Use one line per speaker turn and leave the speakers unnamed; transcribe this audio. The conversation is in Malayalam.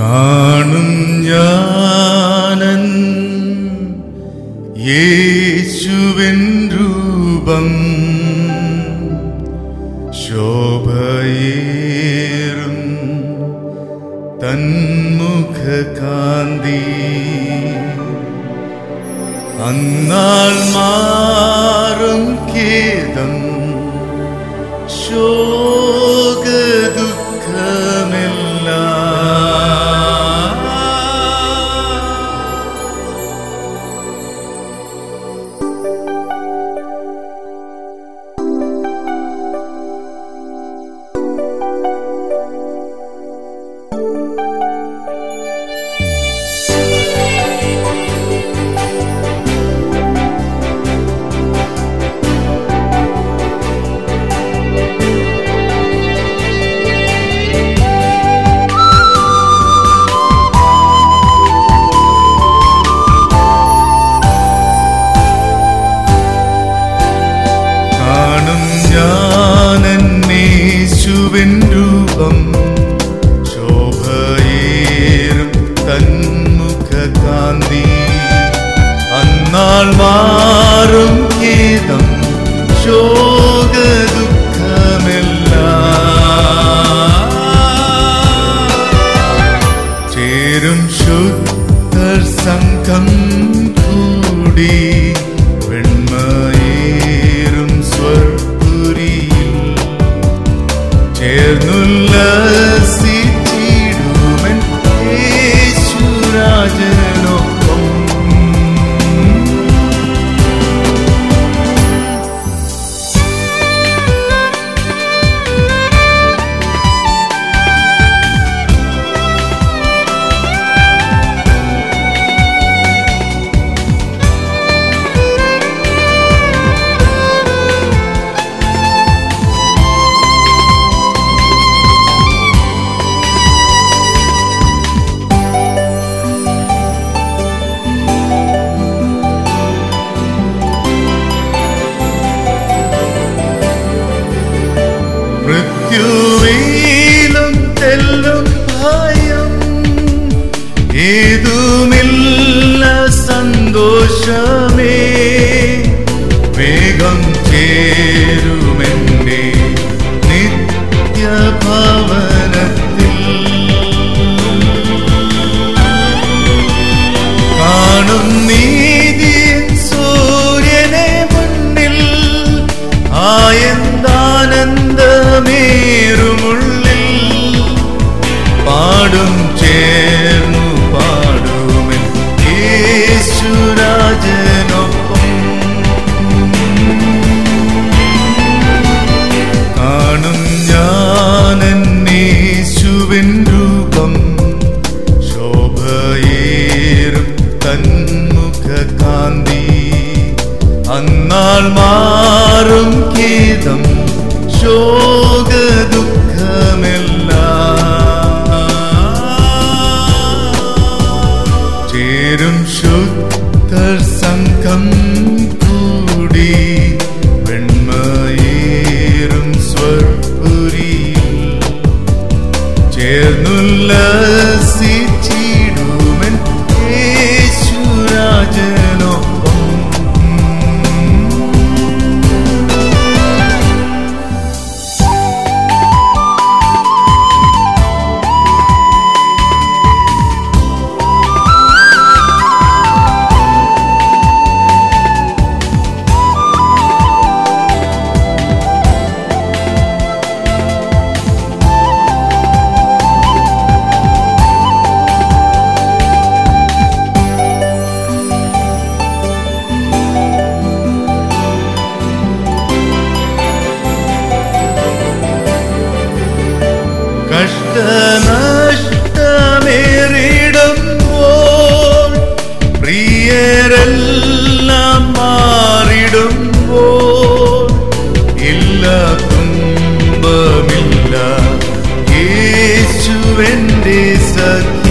കാണും ഞാനൻ. യേശുവിൻ രൂപം ശോഭയേറും തന്മുഖകാന്തി അന്നാൾ മാറും ഖേദം ശോകദുഃഖമെല്ലാം ഞാനന്നേശുവിൻ രൂപം ശോഭയേറും തന്മുഖകാന്തി. അന്നാൾ മാറും ഖേദം ശോകദുഃഖമെല്ലാം. ചേരും ശുദ്ധർ സംഘം Cernul la മൃത്യുവീലും തെല്ലും ഭയം. ഏതുമില്ല സന്തോഷമേ. വേഗം ചേരുമെന്റെ സംഘം said